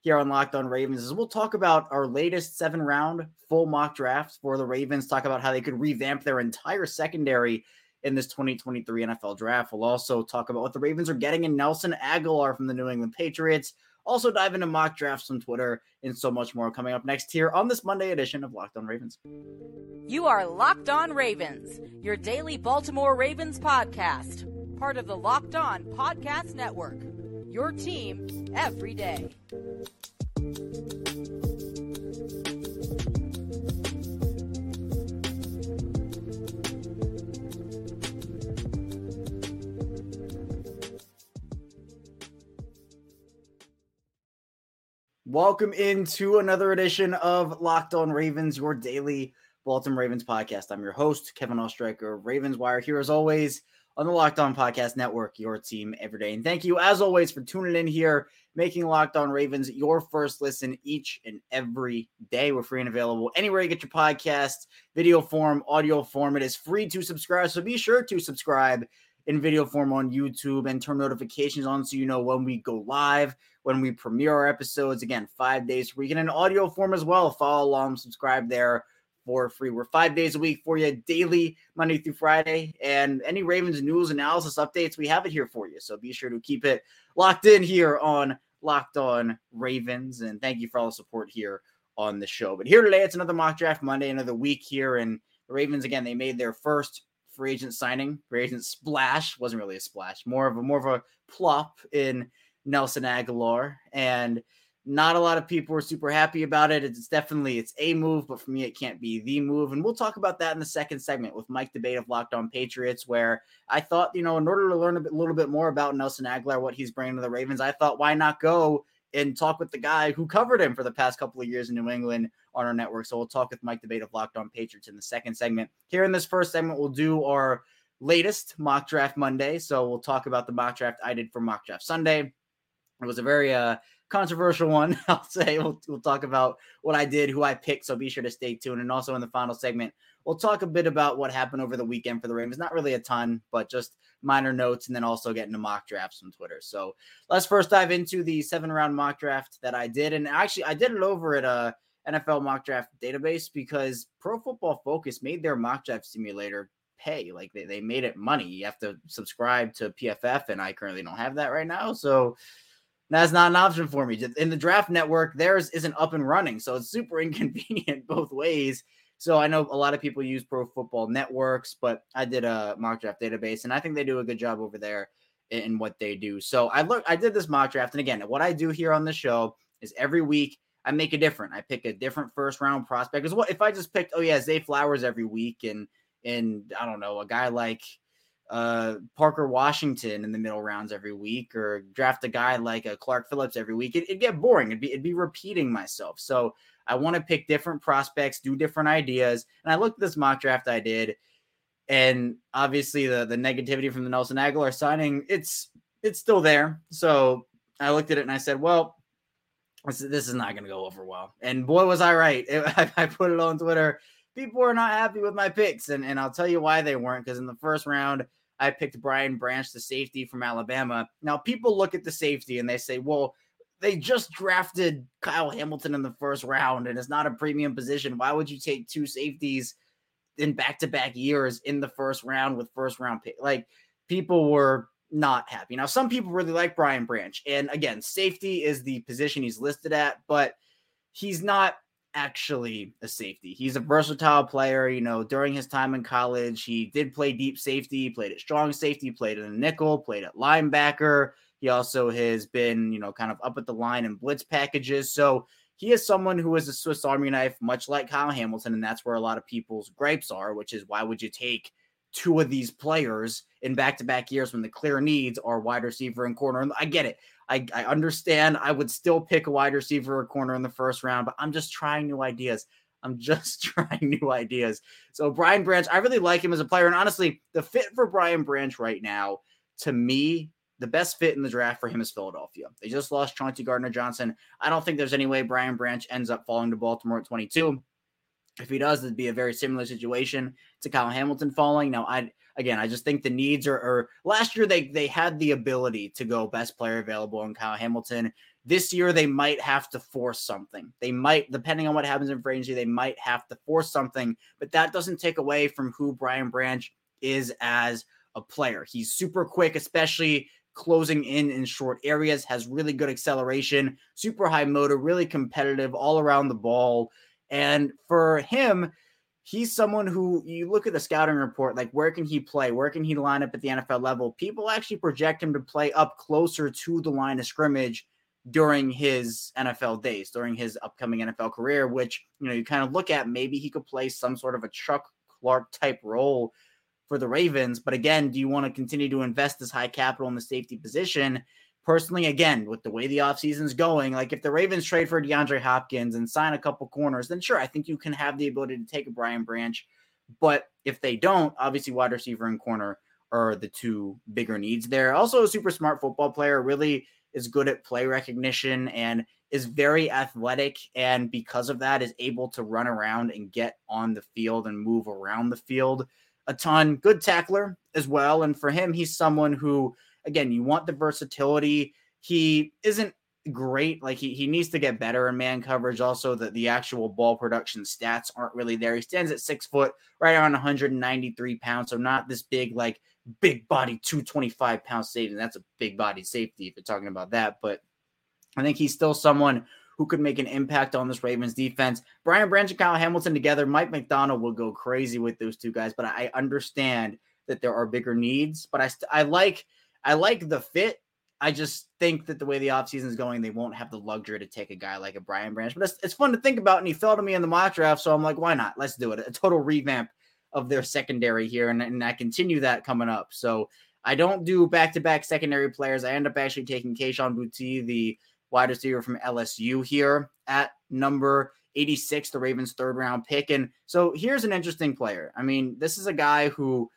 here on Locked On Ravens. As we'll talk about our latest seven round full mock draft for the Ravens, talk about how they could revamp their entire secondary in this 2023 NFL draft. We'll also talk about what the Ravens are getting in Nelson Agholor from the New England Patriots. Also, dive into mock drafts on Twitter and so much more coming up next here on this Monday edition of Locked On Ravens. You are Locked On Ravens, your daily Baltimore Ravens podcast, part of the Locked On Podcast Network. Your team every day. Welcome into another edition of Locked On Ravens, your daily Baltimore Ravens podcast. I'm your host, Kevin Oestreicher of Ravens Wire, here as always on the Locked On Podcast Network, your team every day. And thank you, as always, for tuning in here, making Locked On Ravens your first listen each and every day. We're free and available anywhere you get your podcast, video form, audio form. It is free to subscribe, so be sure to subscribe in video form on YouTube and turn notifications on so you know when we go live, when we premiere our episodes. Again, five days a week and in audio form as well. Follow along, subscribe there for free. We're five days a week for you, daily, Monday through Friday. And any Ravens news, analysis, updates, we have it here for you. So be sure to keep it locked in here on Locked On Ravens. And thank you for all the support here on the show. But here today, it's another mock draft Monday, another week here. And the Ravens, again, they made their first free agent signing, free agent splash. Wasn't really a splash, more of a more of a plop in Nelson Agholor. And not a lot of people are super happy about it. It's definitely it's a move, but for me, it can't be the move. And we'll talk about that in the second segment with Mike D'Abate of Locked On Patriots, where I thought, you know, in order to learn a, bit, little bit more about Nelson Agholor, what he's bringing to the Ravens, I thought, why not go and talk with the guy who covered him for the past couple of years in New England on our network. So we'll talk with Mike D'Abate of Locked On Patriots in the second segment. Here in this first segment, we'll do our latest mock draft Monday. So we'll talk about the mock draft I did for mock draft Sunday. It was a very uh, controversial one. I'll say we'll, we'll talk about what I did, who I picked. So be sure to stay tuned. And also in the final segment, we'll talk a bit about what happened over the weekend for the Ravens. Not really a ton, but just minor notes, and then also get into mock drafts on Twitter. So let's first dive into the seven round mock draft that I did. And actually, I did it over at a NFL mock draft database because Pro Football Focus made their mock draft simulator pay. Like they, they made it money. You have to subscribe to PFF, and I currently don't have that right now. So that's not an option for me. In the draft network, theirs isn't up and running. So it's super inconvenient both ways. So I know a lot of people use pro football networks, but I did a mock draft database and I think they do a good job over there in what they do. So I look, I did this mock draft. And again, what I do here on the show is every week I make a different. I pick a different first round prospect. Because what if I just picked, oh yeah, Zay Flowers every week and and I don't know, a guy like uh, Parker Washington in the middle rounds every week, or draft a guy like a Clark Phillips every week, it, would get boring. It'd be it'd be repeating myself. So I want to pick different prospects, do different ideas. And I looked at this mock draft I did, and obviously the the negativity from the Nelson Agholor signing, it's it's still there. So I looked at it and I said, well, this, is not going to go over well. And boy, was I right. It, I, I put it on Twitter. People are not happy with my picks, and, and I'll tell you why they weren't. Because in the first round, I picked Brian Branch, the safety from Alabama. Now, people look at the safety and they say, well, they just drafted Kyle Hamilton in the first round and it's not a premium position. Why would you take two safeties in back to back years in the first round with first round pick? Like, people were not happy. Now, some people really like Brian Branch. And again, safety is the position he's listed at, but he's not actually a safety. He's a versatile player. You know, during his time in college, he did play deep safety, played at strong safety, played in a nickel, played at linebacker. He also has been, you know, kind of up at the line in blitz packages. So he is someone who is a Swiss Army knife, much like Kyle Hamilton. And that's where a lot of people's gripes are, which is why would you take two of these players in back to back years when the clear needs are wide receiver and corner. And I get it. I, I understand. I would still pick a wide receiver or corner in the first round, but I'm just trying new ideas. I'm just trying new ideas. So Brian Branch, I really like him as a player. And honestly, the fit for Brian Branch right now, to me, the best fit in the draft for him is Philadelphia. They just lost Chauncey Gardner Johnson. I don't think there's any way Brian Branch ends up falling to Baltimore at 22. If he does, it'd be a very similar situation to Kyle Hamilton falling. Now, I again, I just think the needs are, are last year they they had the ability to go best player available in Kyle Hamilton. This year they might have to force something. They might, depending on what happens in free agency, they might have to force something, but that doesn't take away from who Brian Branch is as a player. He's super quick, especially closing in in short areas, has really good acceleration, super high motor, really competitive all around the ball. And for him, he's someone who you look at the scouting report, like where can he play? Where can he line up at the NFL level? People actually project him to play up closer to the line of scrimmage during his NFL days, during his upcoming NFL career, which, you know, you kind of look at maybe he could play some sort of a Chuck Clark type role for the Ravens. But again, do you want to continue to invest this high capital in the safety position? Personally, again, with the way the offseason's going, like if the Ravens trade for DeAndre Hopkins and sign a couple corners, then sure, I think you can have the ability to take a Brian Branch. But if they don't, obviously wide receiver and corner are the two bigger needs there. Also, a super smart football player, really is good at play recognition and is very athletic. And because of that, is able to run around and get on the field and move around the field a ton. Good tackler as well. And for him, he's someone who, again, you want the versatility. He isn't great. Like he, he needs to get better in man coverage. Also, that the actual ball production stats aren't really there. He stands at six foot, right around 193 pounds. So not this big, like big body, 225 pound safety. That's a big body safety if you're talking about that. But I think he's still someone who could make an impact on this Ravens defense. Brian Branch and Kyle Hamilton together, Mike Macdonald will go crazy with those two guys, but I understand that there are bigger needs. But I st- I like I like the fit. I just think that the way the offseason is going, they won't have the luxury to take a guy like a Brian Branch. But it's, it's fun to think about, and he fell to me in the mock draft, so I'm like, why not? Let's do it. A total revamp of their secondary here, and, and I continue that coming up. So I don't do back to back secondary players. I end up actually taking Kayshon Boutte, the wide receiver from LSU here at number 86, the Ravens' third round pick. And so here's an interesting player. I mean, this is a guy who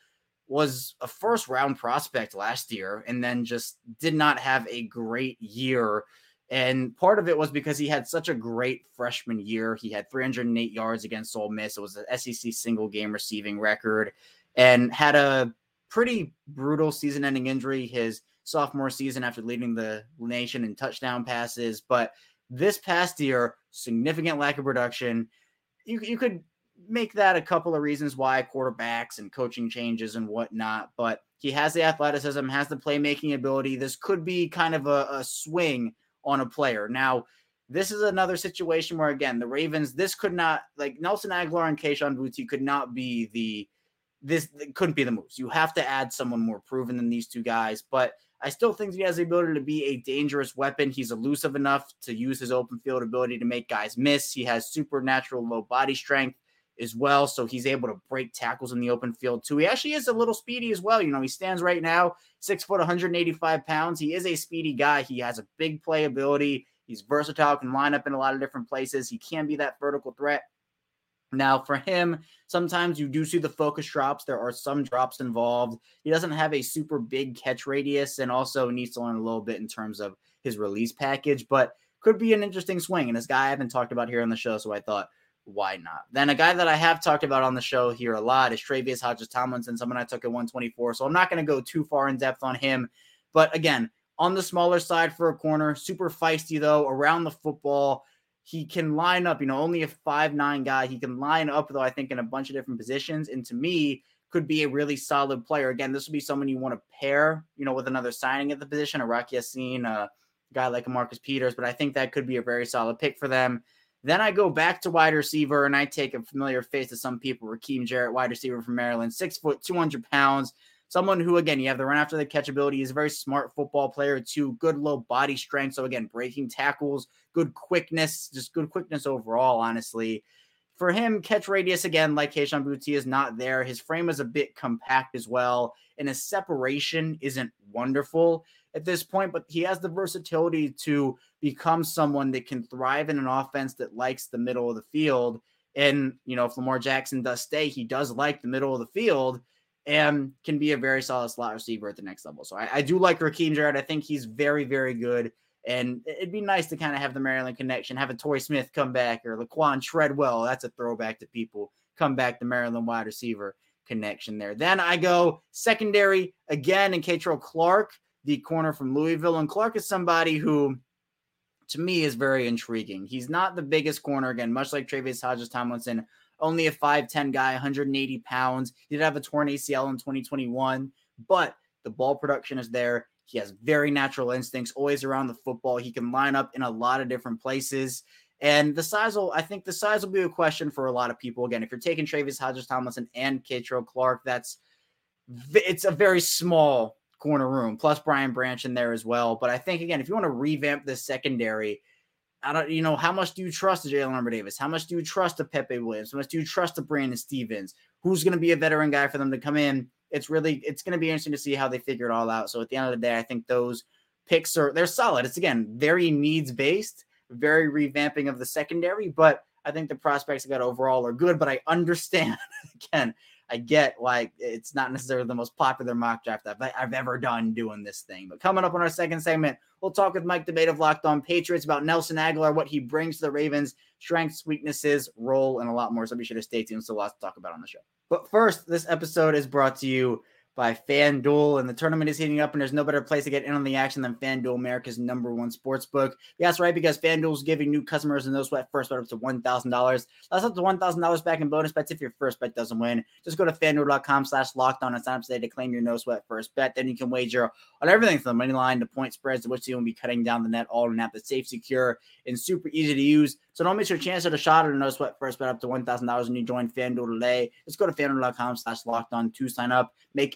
was a first round prospect last year and then just did not have a great year. And part of it was because he had such a great freshman year. He had 308 yards against Ole Miss. It was an SEC single game receiving record and had a pretty brutal season ending injury. His sophomore season after leading the nation in touchdown passes. But this past year, significant lack of production. You, you could make that a couple of reasons why quarterbacks and coaching changes and whatnot, but he has the athleticism, has the playmaking ability. This could be kind of a, a swing on a player. Now, this is another situation where, again, the Ravens, this could not, like Nelson Agholor and Kayshon Boutte could not be the, this couldn't be the moves. You have to add someone more proven than these two guys. But I still think he has the ability to be a dangerous weapon. He's elusive enough to use his open field ability to make guys miss. He has supernatural low body strength as well. So he's able to break tackles in the open field too. He actually is a little speedy as well. You know, he stands right now six foot, 185 pounds. He is a speedy guy. He has a big play ability. He's versatile, can line up in a lot of different places. He can be that vertical threat. Now, for him, sometimes you do see the focus drops. There are some drops involved. He doesn't have a super big catch radius and also needs to learn a little bit in terms of his release package, but could be an interesting swing. And this guy I haven't talked about here on the show, so I thought, why not? Then a guy that I have talked about on the show here a lot is Tre'Vius Hodges Tomlinson, someone I took at 124. So I'm not going to go too far in depth on him. But again, on the smaller side for a corner, super feisty though, around the football he can line up, you know, only a five nine guy. He can line up, though, I think, in a bunch of different positions. And to me, could be a really solid player. Again, this would be someone you want to pair, you know, with another signing at the position, a Rock Ya-Sin, a guy like a Marcus Peters. But I think that could be a very solid pick for them. Then I go back to wide receiver and I take a familiar face to some people, Rakim Jarrett, wide receiver from Maryland, six foot, 200 pounds someone who, again, you have the run after the catch ability. He's a very smart football player, too. Good low body strength. So, again, breaking tackles, good quickness, just good quickness overall, honestly. for him, catch radius again, like Kayshon Boutte, is not there. His frame is a bit compact as well, and his separation isn't wonderful at this point, but he has the versatility to become someone that can thrive in an offense that likes the middle of the field. And, you know, if Lamar Jackson does stay, he does like the middle of the field and can be a very solid slot receiver at the next level. So I, I do like Rakim Jarrett. I think he's very, very good. And it'd be nice to kind of have the Maryland connection, have a Torrey Smith come back or Laquan Treadwell. That's a throwback to people come back the Maryland wide receiver connection there. Then I go secondary again in Kei'Trel Clark, the corner from Louisville. And Clark is somebody who, to me, is very intriguing. He's not the biggest corner, again, much like Tre'Vius Hodges Tomlinson, only a 5'10 guy, 180 pounds. He did have a torn ACL in 2021, but the ball production is there. He has very natural instincts, always around the football. He can line up in a lot of different places. And the size will, I think the size will be a question for a lot of people. Again, if you're taking Tre'Vius Hodges Tomlinson and Kei'Trel Clark, that's it's a very small corner room, plus Brian Branch in there as well. But I think again, if you want to revamp the secondary, I don't, you know, how much do you trust Jalen Armour Davis? How much do you trust the Pepe Williams? How much do you trust the Brandon Stephens? Who's going to be a veteran guy for them to come in it's really it's going to be interesting to see how they figure it all out. So at the end of the day, I think those picks are they're solid. It's again very needs based, very revamping of the secondary, but I think the prospects got overall are good. But I understand again I get like it's not necessarily the most popular mock draft I've, I've ever done doing this thing. But coming up on our second segment, we'll talk with Mike D'Abate of Locked On Patriots about Nelson Agholor, what he brings to the Ravens, strengths, weaknesses, role, and a lot more. So be sure to stay tuned. So lots to talk about on the show. But first, this episode is brought to you by FanDuel, and the tournament is heating up, and there's no better place to get in on the action than FanDuel, America's number one sports book. Yeah, That's right, because FanDuel is giving new customers a no sweat first bet up to $1,000. That's up to $1,000 back in bonus bets if your first bet doesn't win. Just go to fanduel.com slash locked on and sign up today to claim your no sweat first bet. Then you can wager on everything from the money line to point spreads to which you will be cutting down the net all in app that's safe, secure, and super easy to use. So don't miss your chance at a shot at a no sweat first bet up to $1,000 when you join FanDuel today. Just go to fanduel.com slash locked on to sign up. Make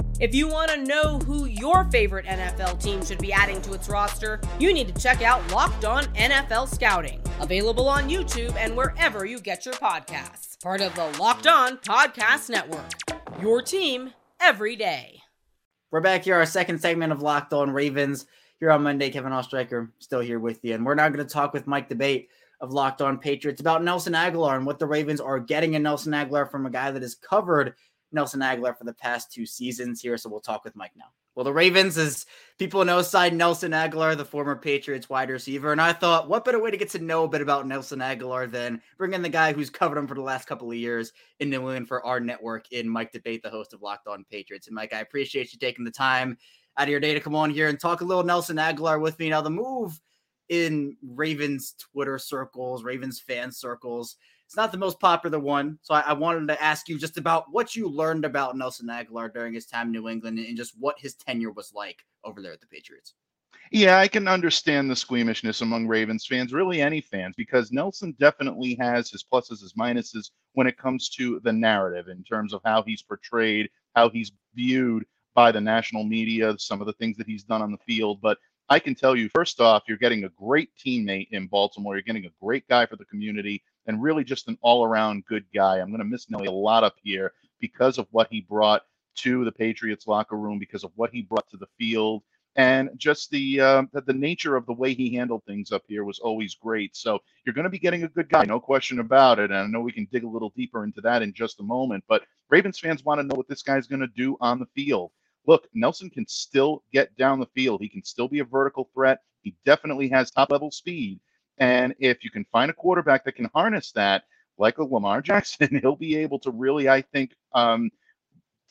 If you want to know who your favorite NFL team should be adding to its roster, you need to check out Locked On NFL Scouting, available on YouTube and wherever you get your podcasts. Part of the Locked On Podcast Network. Your team every day. We're back here, our second segment of Locked On Ravens here on Monday. Kevin Oestreicher still here with you. And we're now going to talk with Mike D'Abate of Locked On Patriots about Nelson Agholor and what the Ravens are getting in Nelson Agholor from a guy that is covered Nelson Agholor for the past two seasons here. So we'll talk with Mike now. Well, the Ravens, as people know, signed Nelson Agholor, the former Patriots wide receiver. And I thought, what better way to get to know a bit about Nelson Agholor than bring in the guy who's covered him for the last couple of years in New England for our network in Mike D'Abate, the host of Locked On Patriots. And Mike, I appreciate you taking the time out of your day to come on here and talk a little Nelson Agholor with me. Now, the move in Ravens Twitter circles, Ravens fan circles, it's not the most popular one. So I, I, wanted to ask you just about what you learned about Nelson Agholor during his time in New England and just what his tenure was like over there at the Patriots. Yeah, I can understand the squeamishness among Ravens fans, really any fans, because Nelson definitely has his pluses, his minuses when it comes to the narrative in terms of how he's portrayed, how he's viewed by the national media, some of the things that he's done on the field. But I can tell you, first off, you're getting a great teammate in Baltimore. You're getting a great guy for the community and really just an all around good guy. I'm going to miss Nelly a lot up here because of what he brought to the Patriots locker room, because of what he brought to the field. And just the uh, the nature of the way he handled things up here was always great. So you're going to be getting a good guy, no question about it. And I know we can dig a little deeper into that in just a moment. But Ravens fans want to know what this guy's going to do on the field. Look, Nelson can still get down the field. He can still be a vertical threat. He definitely has top level speed. And if you can find a quarterback that can harness that, like a Lamar Jackson, he'll be able to really, I think, um,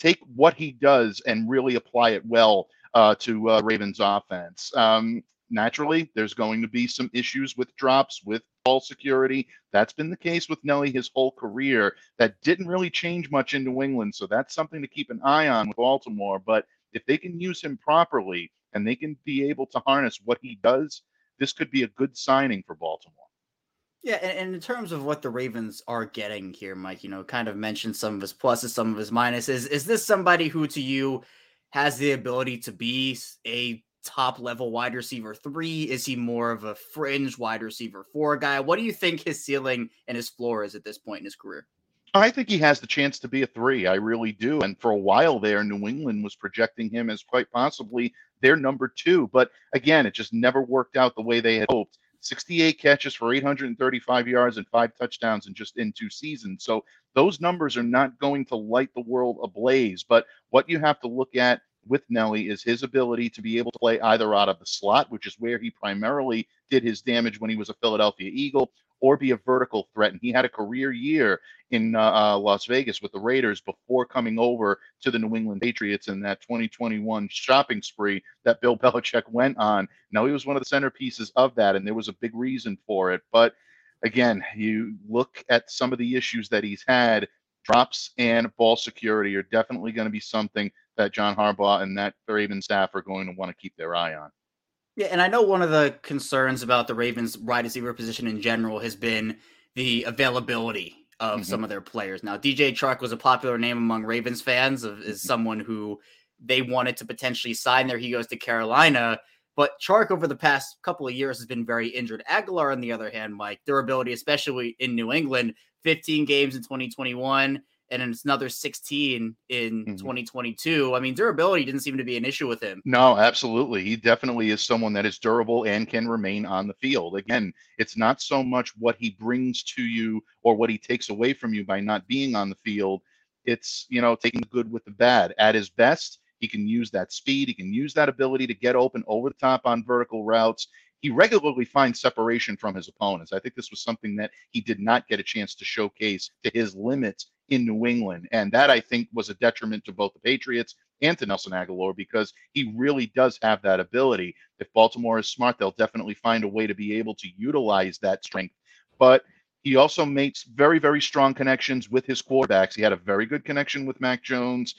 take what he does and really apply it well uh, to uh, Ravens offense. Um, naturally, there's going to be some issues with drops, with ball security. That's been the case with Nelly his whole career. That didn't really change much in New England, so that's something to keep an eye on with Baltimore. But if they can use him properly and they can be able to harness what he does, this could be a good signing for Baltimore. Yeah, and, in terms of what the Ravens are getting here, Mike, you know, kind of mentioned some of his pluses, some of his minuses. Is this somebody who, to you, has the ability to be a top level wide receiver three? Is he more of a fringe wide receiver four guy? What do you think his ceiling and his floor is at this point in his career? I think he has the chance to be a three. I really do. And for a while there, New England was projecting him as quite possibly their number two. But again, it just never worked out the way they had hoped. 68 catches for 835 yards and five touchdowns in just in two seasons. So those numbers are not going to light the world ablaze. But what you have to look at with Nelly is his ability to be able to play either out of the slot, which is where he primarily did his damage when he was a Philadelphia Eagle, or be a vertical threat. And he had a career year in uh, uh, Las Vegas with the Raiders before coming over to the New England Patriots in that 2021 shopping spree that Bill Belichick went on. Now, he was one of the centerpieces of that, and there was a big reason for it. But again, you look at some of the issues that he's had. Drops and ball security are definitely going to be something that John Harbaugh and that Raven staff are going to want to keep their eye on. Yeah, and I know one of the concerns about the Ravens wide receiver position in general has been the availability of mm-hmm. some of their players. Now, DJ Chark was a popular name among Ravens fans of, is mm-hmm. someone who they wanted to potentially sign there. He goes to Carolina. But Chark over the past couple of years has been very injured. Agholor, on the other hand, Mike, durability, especially in New England, 15 games in 2021 and it's another 16 in mm-hmm. 2022. I mean, durability didn't seem to be an issue with him. No, absolutely. He definitely is someone that is durable and can remain on the field. Again, it's not so much what he brings to you or what he takes away from you by not being on the field. It's, you know, taking the good with the bad. At his best, he can use that speed, he can use that ability to get open over the top on vertical routes he regularly finds separation from his opponents. I think this was something that he did not get a chance to showcase to his limits in New England. And that I think was a detriment to both the Patriots and to Nelson Agholor because he really does have that ability. If Baltimore is smart, they'll definitely find a way to be able to utilize that strength. But he also makes very, very strong connections with his quarterbacks. He had a very good connection with Mac Jones.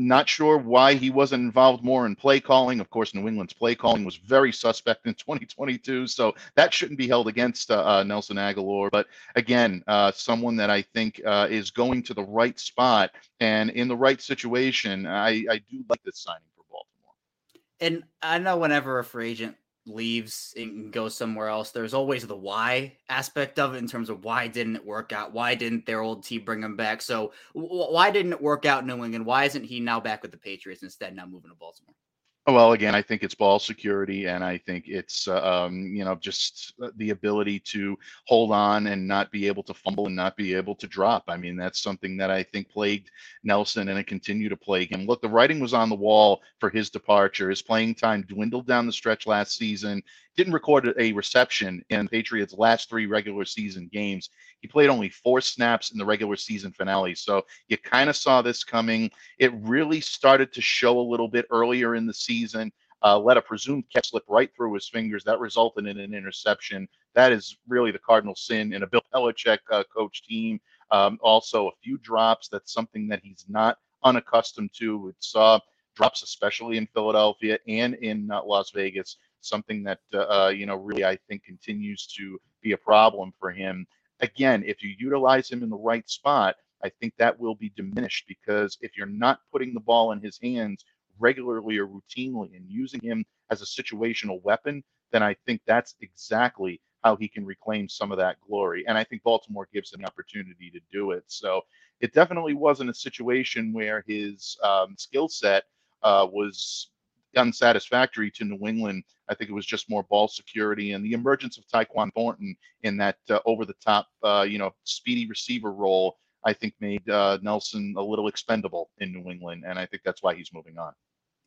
Not sure why he wasn't involved more in play calling. Of course, New England's play calling was very suspect in 2022, so that shouldn't be held against uh, uh, Nelson Agholor. But again, uh, someone that I think uh, is going to the right spot and in the right situation. I, I do like this signing for Baltimore. And I know whenever a free agent leaves and goes somewhere else, there's always the why aspect of it in terms of why didn't it work out? Why didn't their old team bring him back? So why didn't it work out in New England? Why isn't he now back with the Patriots instead, now moving to Baltimore? Well, again, I think it's ball security, and I think it's uh, um, you know just the ability to hold on and not be able to fumble and not be able to drop. I mean, that's something that I think plagued Nelson, and it continued to plague him. Look, the writing was on the wall for his departure. His playing time dwindled down the stretch last season. Didn't record a reception in Patriots' last three regular season games. He played only four snaps in the regular season finale. So you kind of saw this coming. It really started to show a little bit earlier in the season. Uh, let a presumed catch slip right through his fingers. That resulted in an interception. That is really the cardinal sin in a Bill Belichick uh, coach team. Um, also, a few drops. That's something that he's not unaccustomed to. We saw drops, especially in Philadelphia and in uh, Las Vegas. Something that uh, you know really I think continues to be a problem for him again, if you utilize him in the right spot, I think that will be diminished because if you're not putting the ball in his hands regularly or routinely and using him as a situational weapon, then I think that's exactly how he can reclaim some of that glory. And I think Baltimore gives him an opportunity to do it. So it definitely wasn't a situation where his um, skill set uh, was unsatisfactory to New England. I think it was just more ball security and the emergence of Tyquan Thornton in that uh, over the top, uh, you know, speedy receiver role. I think made uh, Nelson a little expendable in New England, and I think that's why he's moving on.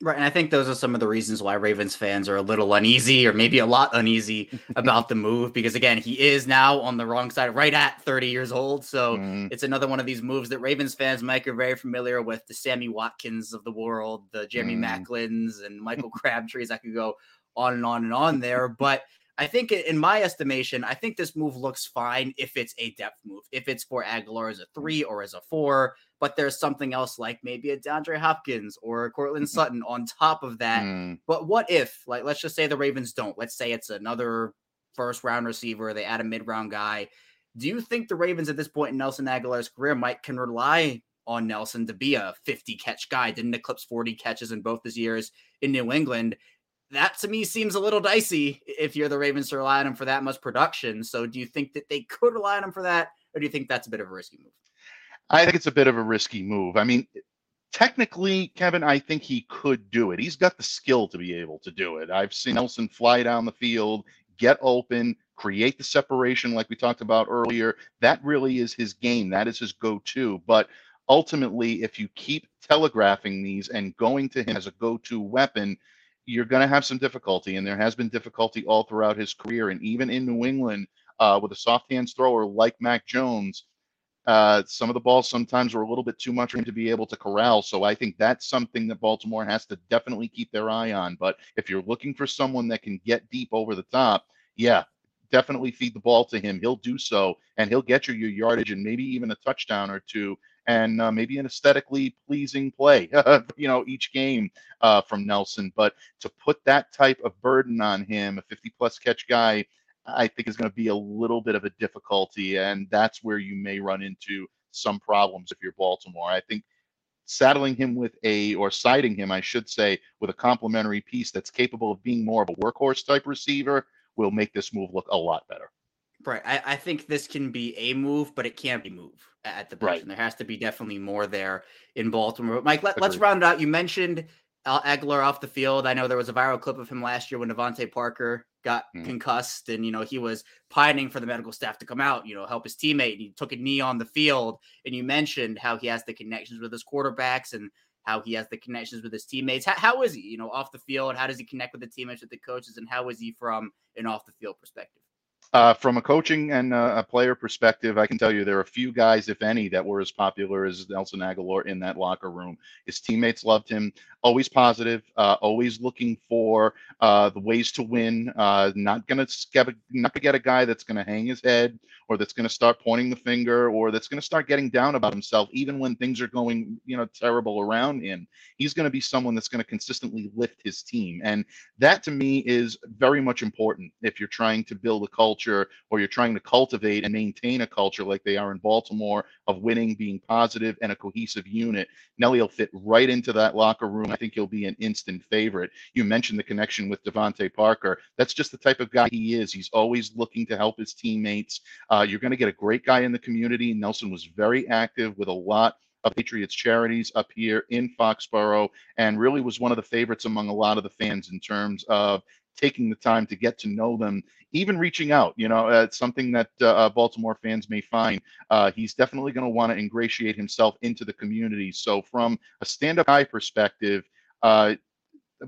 Right. And I think those are some of the reasons why Ravens fans are a little uneasy or maybe a lot uneasy about the move because, again, he is now on the wrong side, right at 30 years old. So mm. it's another one of these moves that Ravens fans, Mike, are very familiar with the Sammy Watkins of the world, the Jeremy mm. Maclins and Michael Crabtrees. I could go on and on and on there. But I think, in my estimation, I think this move looks fine if it's a depth move, if it's for Agholor as a three or as a four but there's something else like maybe a DeAndre Hopkins or a Courtland Sutton on top of that. Mm, But what if, like, let's just say the Ravens don't. Let's say it's another first round receiver. They add a mid round guy. Do you think the Ravens at this point in Nelson Agholor's career might can rely on Nelson to be a 50 catch guy? Didn't eclipse 40 catches in both his years in New England. That to me seems a little dicey if you're the Ravens to rely on him for that much production. So do you think that they could rely on him for that, or do you think that's a bit of a risky move? I think it's a bit of a risky move. I mean, technically, Kevin, I think he could do it. He's got the skill to be able to do it. I've seen Nelson fly down the field, get open, create the separation like we talked about earlier. That really is his game. That is his go-to. But ultimately, if you keep telegraphing these and going to him as a go-to weapon, you're going to have some difficulty. And there has been difficulty all throughout his career. And even in New England, uh, with a soft hands thrower like Mac Jones, uh, some of the balls sometimes were a little bit too much for him to be able to corral. So I think that's something that Baltimore has to definitely keep their eye on. But if you're looking for someone that can get deep over the top, yeah, definitely feed the ball to him. He'll do so, and he'll get you your yardage and maybe even a touchdown or two, and uh, maybe an aesthetically pleasing play, you know, each game uh, from Nelson. But to put that type of burden on him, a 50 plus catch guy, I think is going to be a little bit of a difficulty, and that's where you may run into some problems if you're Baltimore. I think saddling him with a or siding him, I should say, with a complementary piece that's capable of being more of a workhorse type receiver will make this move look a lot better. Right. I, I think this can be a move, but it can't be move at the position. Right. There has to be definitely more there in Baltimore. But Mike, let, let's round it out. You mentioned Al off the field. I know there was a viral clip of him last year when DeVante Parker got Mhm. concussed and, you know, he was pining for the medical staff to come out, you know, help his teammate. And he took a knee on the field. And you mentioned how he has the connections with his quarterbacks and how he has the connections with his teammates. How, how is he, you know, off the field? How does he connect with the teammates, with the coaches? And how is he from an off the field perspective? Uh, from a coaching and uh, a player perspective, I can tell you there are a few guys, if any, that were as popular as Nelson Agholor in that locker room. His teammates loved him. Always positive, uh, always looking for uh, the ways to win. Uh, not gonna not gonna get a guy that's gonna hang his head or that's gonna start pointing the finger or that's gonna start getting down about himself, even when things are going, you know, terrible around him. He's gonna be someone that's gonna consistently lift his team, and that to me is very much important if you're trying to build a culture or you're trying to cultivate and maintain a culture like they are in Baltimore of winning, being positive, and a cohesive unit. Nelly will fit right into that locker room. I think he'll be an instant favorite. You mentioned the connection with DeVante Parker. That's just the type of guy he is. He's always looking to help his teammates. Uh, you're going to get a great guy in the community. Nelson was very active with a lot of Patriots charities up here in Foxborough and really was one of the favorites among a lot of the fans in terms of taking the time to get to know them, even reaching out. You know, uh, it's something that uh, uh, Baltimore fans may find. Uh, he's definitely going to want to ingratiate himself into the community. So, from a stand-up guy perspective, uh,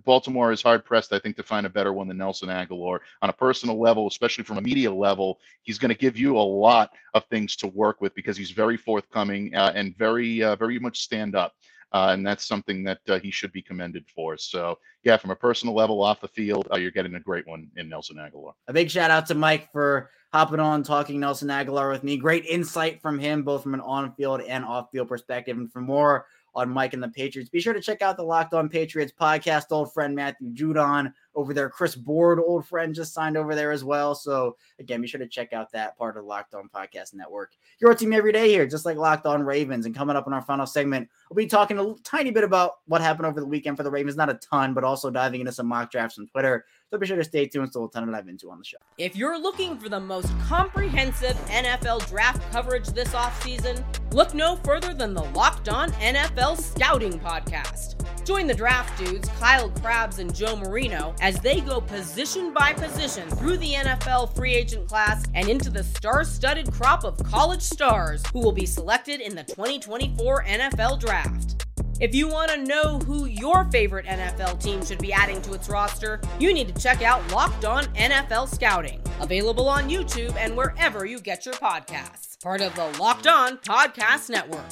Baltimore is hard pressed, I think, to find a better one than Nelson Agholor. On a personal level, especially from a media level, he's going to give you a lot of things to work with because he's very forthcoming uh, and very, uh, very much stand up. Uh, and that's something that uh, he should be commended for. So, yeah, from a personal level off the field, uh, you're getting a great one in Nelson Agholor. A big shout out to Mike for hopping on, talking Nelson Agholor with me. Great insight from him, both from an on field and off field perspective. And for more on Mike and the Patriots, be sure to check out the Locked On Patriots podcast. Old friend Matthew Judon over there. Chris Board, old friend, just signed over there as well. So, again, be sure to check out that part of the Locked On Podcast Network. Your team every day here, just like Locked On Ravens. And coming up in our final segment, we'll be talking a tiny bit about what happened over the weekend for the Ravens. Not a ton, but also diving into some mock drafts on Twitter. So be sure to stay tuned. We'll ton to dive into on the show. If you're looking for the most comprehensive NFL draft coverage this offseason, look no further than the Locked On NFL Scouting Podcast. Join the draft dudes, Kyle Crabbs and Joe Marino, as they go position by position through the NFL free agent class and into the star studded crop of college stars who will be selected in the 2024 NFL Draft. If you want to know who your favorite NFL team should be adding to its roster, you need to check out Locked On NFL Scouting, available on YouTube and wherever you get your podcasts. Part of the Locked On Podcast Network.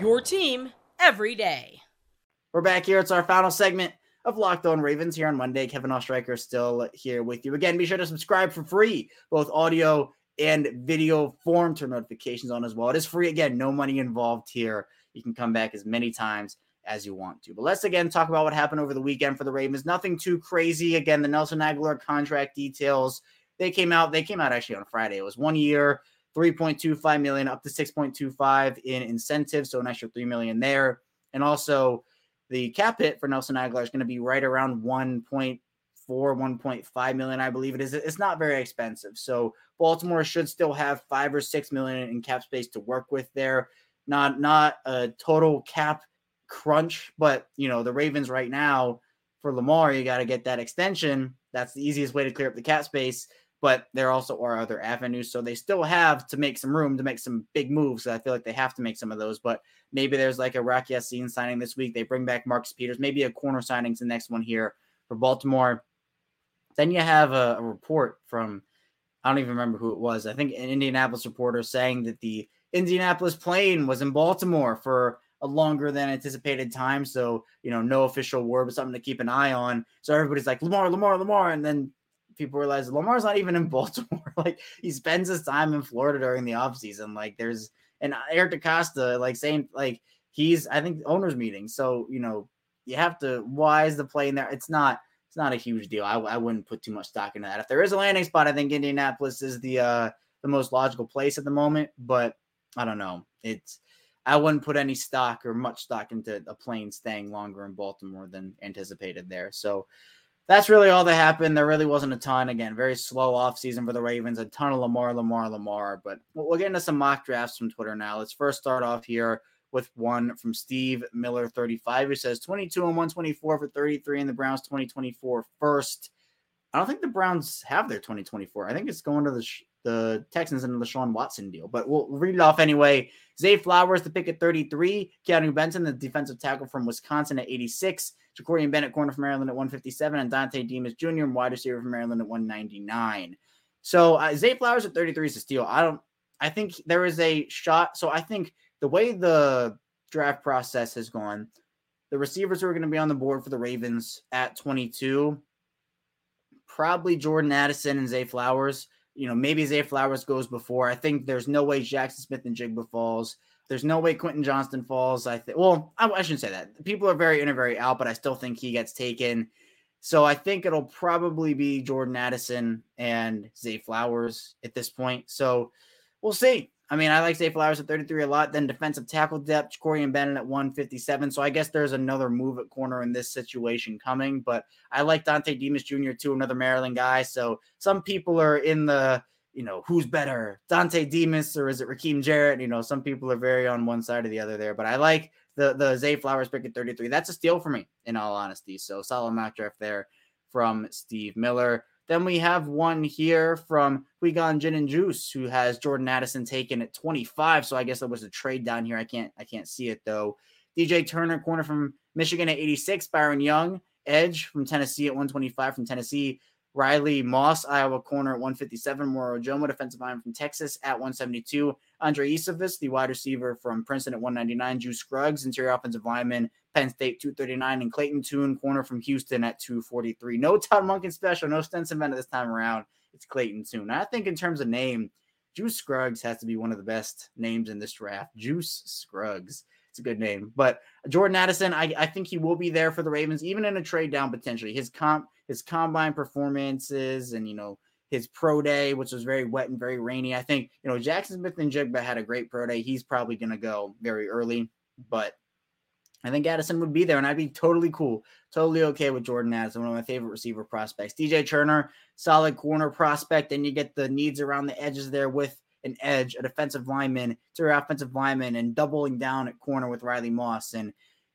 Your team every day. We're back here. It's our final segment of Locked On Ravens here on Monday. Kevin Oestreicher is still here with you. Again, be sure to subscribe for free, both audio and video form. Turn notifications on as well. It is free. Again, no money involved here. You can come back as many times as you want to. But let's again talk about what happened over the weekend for the Ravens. Nothing too crazy. Again, the Nelson Agholor contract details. They came out, they came out actually on Friday. It was one year, 3.25 million up to 6.25 in incentives, so an extra 3 million there. And also the cap hit for Nelson Agholor is going to be right around 1.4, 1.5 million, I believe it is. It's not very expensive. So Baltimore should still have five or six million in cap space to work with there. Not not a total cap crunch, but you know, the Ravens right now for Lamar, you got to get that extension. That's the easiest way to clear up the cap space. But there also are other avenues. So they still have to make some room to make some big moves. I feel like they have to make some of those. But maybe there's like a Rock Ya-Sin signing this week. They bring back Marcus Peters. Maybe a corner signing's the next one here for Baltimore. Then you have a, a report from I don't even remember who it was. I think an Indianapolis reporter saying that the Indianapolis plane was in Baltimore for a longer than anticipated time. So, you know, no official word, but something to keep an eye on. So everybody's like, Lamar, Lamar, Lamar. And then people realize Lamar's not even in Baltimore. like he spends his time in Florida during the offseason. Like there's and Eric DeCosta, like saying like he's I think owners meeting. So, you know, you have to why is the plane there? It's not it's not a huge deal. I, I wouldn't put too much stock into that. If there is a landing spot, I think Indianapolis is the uh the most logical place at the moment, but I don't know. It's I wouldn't put any stock or much stock into a plane staying longer in Baltimore than anticipated there. So that's really all that happened. There really wasn't a ton. Again, very slow off season for the Ravens. A ton of Lamar, Lamar, Lamar. But we'll get into some mock drafts from Twitter now. Let's first start off here with one from Steve Miller 35 who says 22 and 124 for 33 in the Browns 2024 first. I don't think the Browns have their 2024. I think it's going to the the Texans and the Sean Watson deal. But we'll read it off anyway. Zay Flowers, the pick at 33. Keanu Benton, the defensive tackle from Wisconsin at 86. Jakorian Bennett, corner from Maryland at 157. And Dontay Demus Jr., wide receiver from Maryland at 199. So uh, Zay Flowers at 33 is a steal. I don't, I think there is a shot. So I think the way the draft process has gone, the receivers who are going to be on the board for the Ravens at 22, probably Jordan Addison and Zay Flowers you know, maybe Zay Flowers goes before. I think there's no way Jackson Smith-Njigba falls. There's no way Quentin Johnston falls. I think. Well, I, I, shouldn't say that. People are very in or very out, but I still think he gets taken. So I think it'll probably be Jordan Addison and Zay Flowers at this point. So we'll see. I mean, I like Zay Flowers at 33 a lot. Then defensive tackle depth, Jakorian Bennett at 157. So I guess there's another move at corner in this situation coming. But I like Dontay Demus Jr. too, another Maryland guy. So some people are in the, you know, who's better, Dontay Demus or is it Rakim Jarrett? You know, some people are very on one side or the other there. But I like the the Zay Flowers pick at 33. That's a steal for me, in all honesty. So solid mock draft there from Steve Miller. Then we have one here from Guigan Gin and Juice, who has Jordan Addison taken at 25. So I guess it was a trade down here. I can't I can't see it though. DJ Turner, corner from Michigan at 86. Byron Young, edge from Tennessee at 125 from Tennessee. Riley Moss, Iowa corner at 157. Moro Ojomo, defensive line from Texas at 172. Andrei Iosivas, the wide receiver from Princeton at 199. Juice Scruggs, interior offensive lineman, Penn State 239. And Clayton Tune, corner from Houston at 243. No Todd Monken special, no Stetson Bennett this time around. It's Clayton Tune. I think in terms of name, Juice Scruggs has to be one of the best names in this draft. Juice Scruggs. It's a good name. But Jordan Addison, I, I think he will be there for the Ravens, even in a trade down potentially. His comp his combine performances and you know his pro day, which was very wet and very rainy. I think you know Jackson Smith-Njigba had a great pro day. He's probably going to go very early, but I think Addison would be there, and I'd be totally cool, totally okay with Jordan Addison, one of my favorite receiver prospects. DJ Turner, solid corner prospect, and you get the needs around the edges there with an edge, a defensive lineman to your offensive lineman, and doubling down at corner with Riley Moss and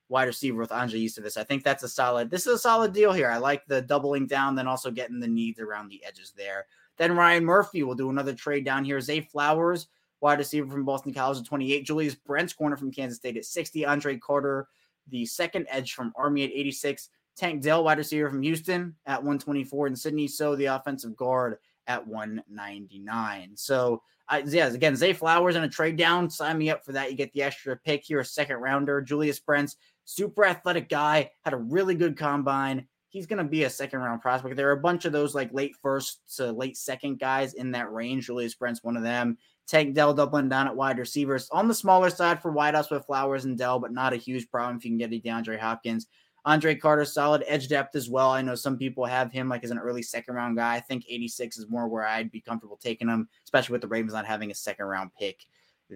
wide receiver with Andrei Iosivas. I think that's a solid. This is a solid deal here. I like the doubling down, then also getting the needs around the edges there. Then Ryan Murphy will do another trade down here. Zay Flowers, wide receiver from Boston College at 28. Julius Brents, corner from Kansas State at 60. Andre Carter, the second edge from Army at 86. Tank Dell, wide receiver from Houston at 124. And Sidy Sow, the offensive guard at 199. So, I, yeah, again, Zay Flowers in a trade down. Sign me up for that. You get the extra pick here, a second rounder. Julius Brents, super athletic guy, had a really good combine. He's going to be a second round prospect. There are a bunch of those like late first to late second guys in that range. Julius Brent's one of them. Tank Dell doubling down at wide receivers. On the smaller side for wideouts with Flowers and Dell, but not a huge problem if you can get a DeAndre Hopkins. Andre Carter, solid edge depth as well. I know some people have him like as an early second round guy. I think 86 is more where I'd be comfortable taking him, especially with the Ravens not having a second round pick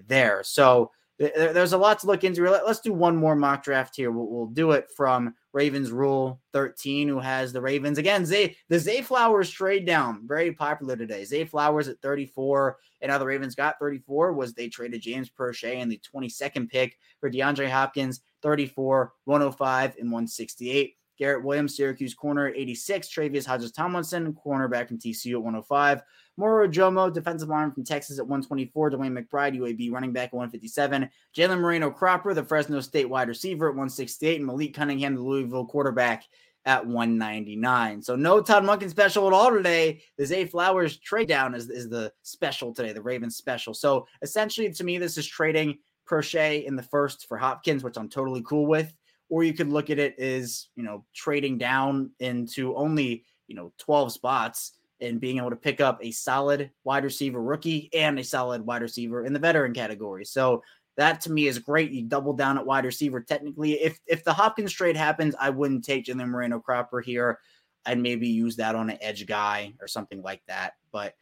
there. So there's a lot to look into. Let's do one more mock draft here. We'll, we'll, do it from Ravens Rule 13, who has the Ravens again. Zay the Zay Flowers trade down, very popular today. Zay Flowers at 34, and how the Ravens got 34 was they traded James Proche in the 22nd pick for DeAndre Hopkins, 34, 105, and 168. Garrett Williams, Syracuse corner, at 86. Tre'Vius Hodges Tomlinson, cornerback from TCU at 105. Moro Ojomo, defensive line from Texas at 124. DeWayne McBride, UAB running back at 157. Jalen Moreno Cropper, the Fresno State wide receiver at 168. And Malik Cunningham, the Louisville quarterback at 199. So no Todd Monken special at all today. The Zay Flowers trade down is, is the special today, the Ravens special. So essentially, to me, this is trading Proche in the first for Hopkins, which I'm totally cool with or you could look at it as you know trading down into only you know 12 spots and being able to pick up a solid wide receiver rookie and a solid wide receiver in the veteran category. So that to me is great. You double down at wide receiver. Technically, if if the Hopkins trade happens, I wouldn't take Jalen Moreno Cropper here. I'd maybe use that on an edge guy or something like that. But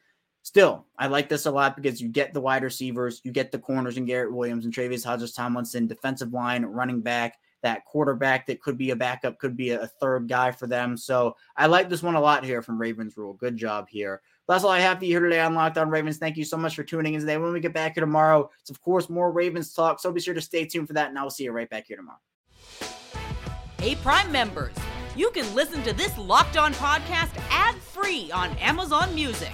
still, I like this a lot because you get the wide receivers, you get the corners and Garrett Williams and Travis Hodges Tomlinson, defensive line, running back that quarterback that could be a backup, could be a third guy for them. So I like this one a lot here from Ravens Rule. Good job here. That's all I have for you here today on Locked On Ravens. Thank you so much for tuning in today. When we get back here tomorrow, it's of course more Ravens talk. So be sure to stay tuned for that, and I'll see you right back here tomorrow. Hey, Prime members, you can listen to this Locked On podcast ad free on Amazon Music.